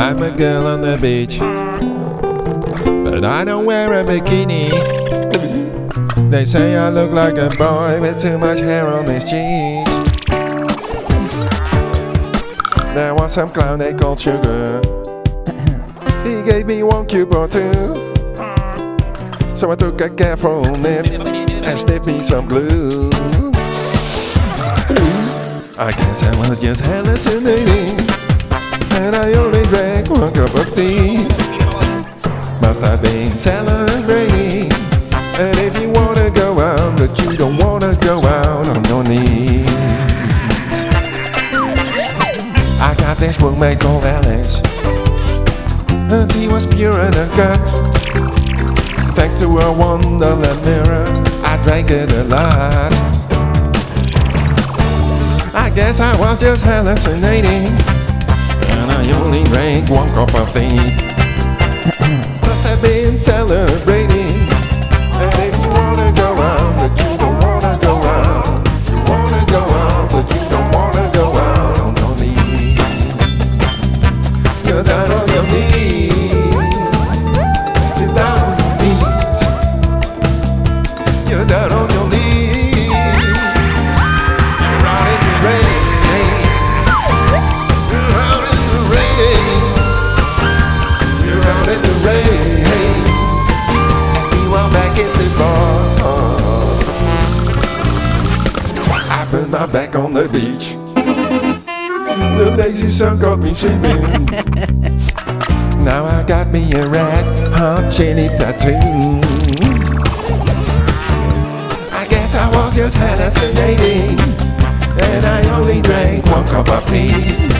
I'm a girl on the beach, but I don't wear a bikini. They say I look like a boy with too much hair on his cheeks. There was some clown they called Sugar. He gave me one cube or two. So I took a careful nip and snipped me some glue. I guess I was just hallucinating. And I only drank one cup of tea. Must have been celebrating. And if you wanna go out, but you don't wanna go out on your knees. I got this roommate called Alice. And he was pure and a gut. Thanks to a wonderland mirror, I drank it a lot. I guess I was just hallucinating. And I only drank one cup of tea. Have been celebrating. Put my back on the beach. The lazy sun got me sleeping. now I got me a red hot chili tattoo. I guess I was just hallucinating, and I only drank one cup of tea.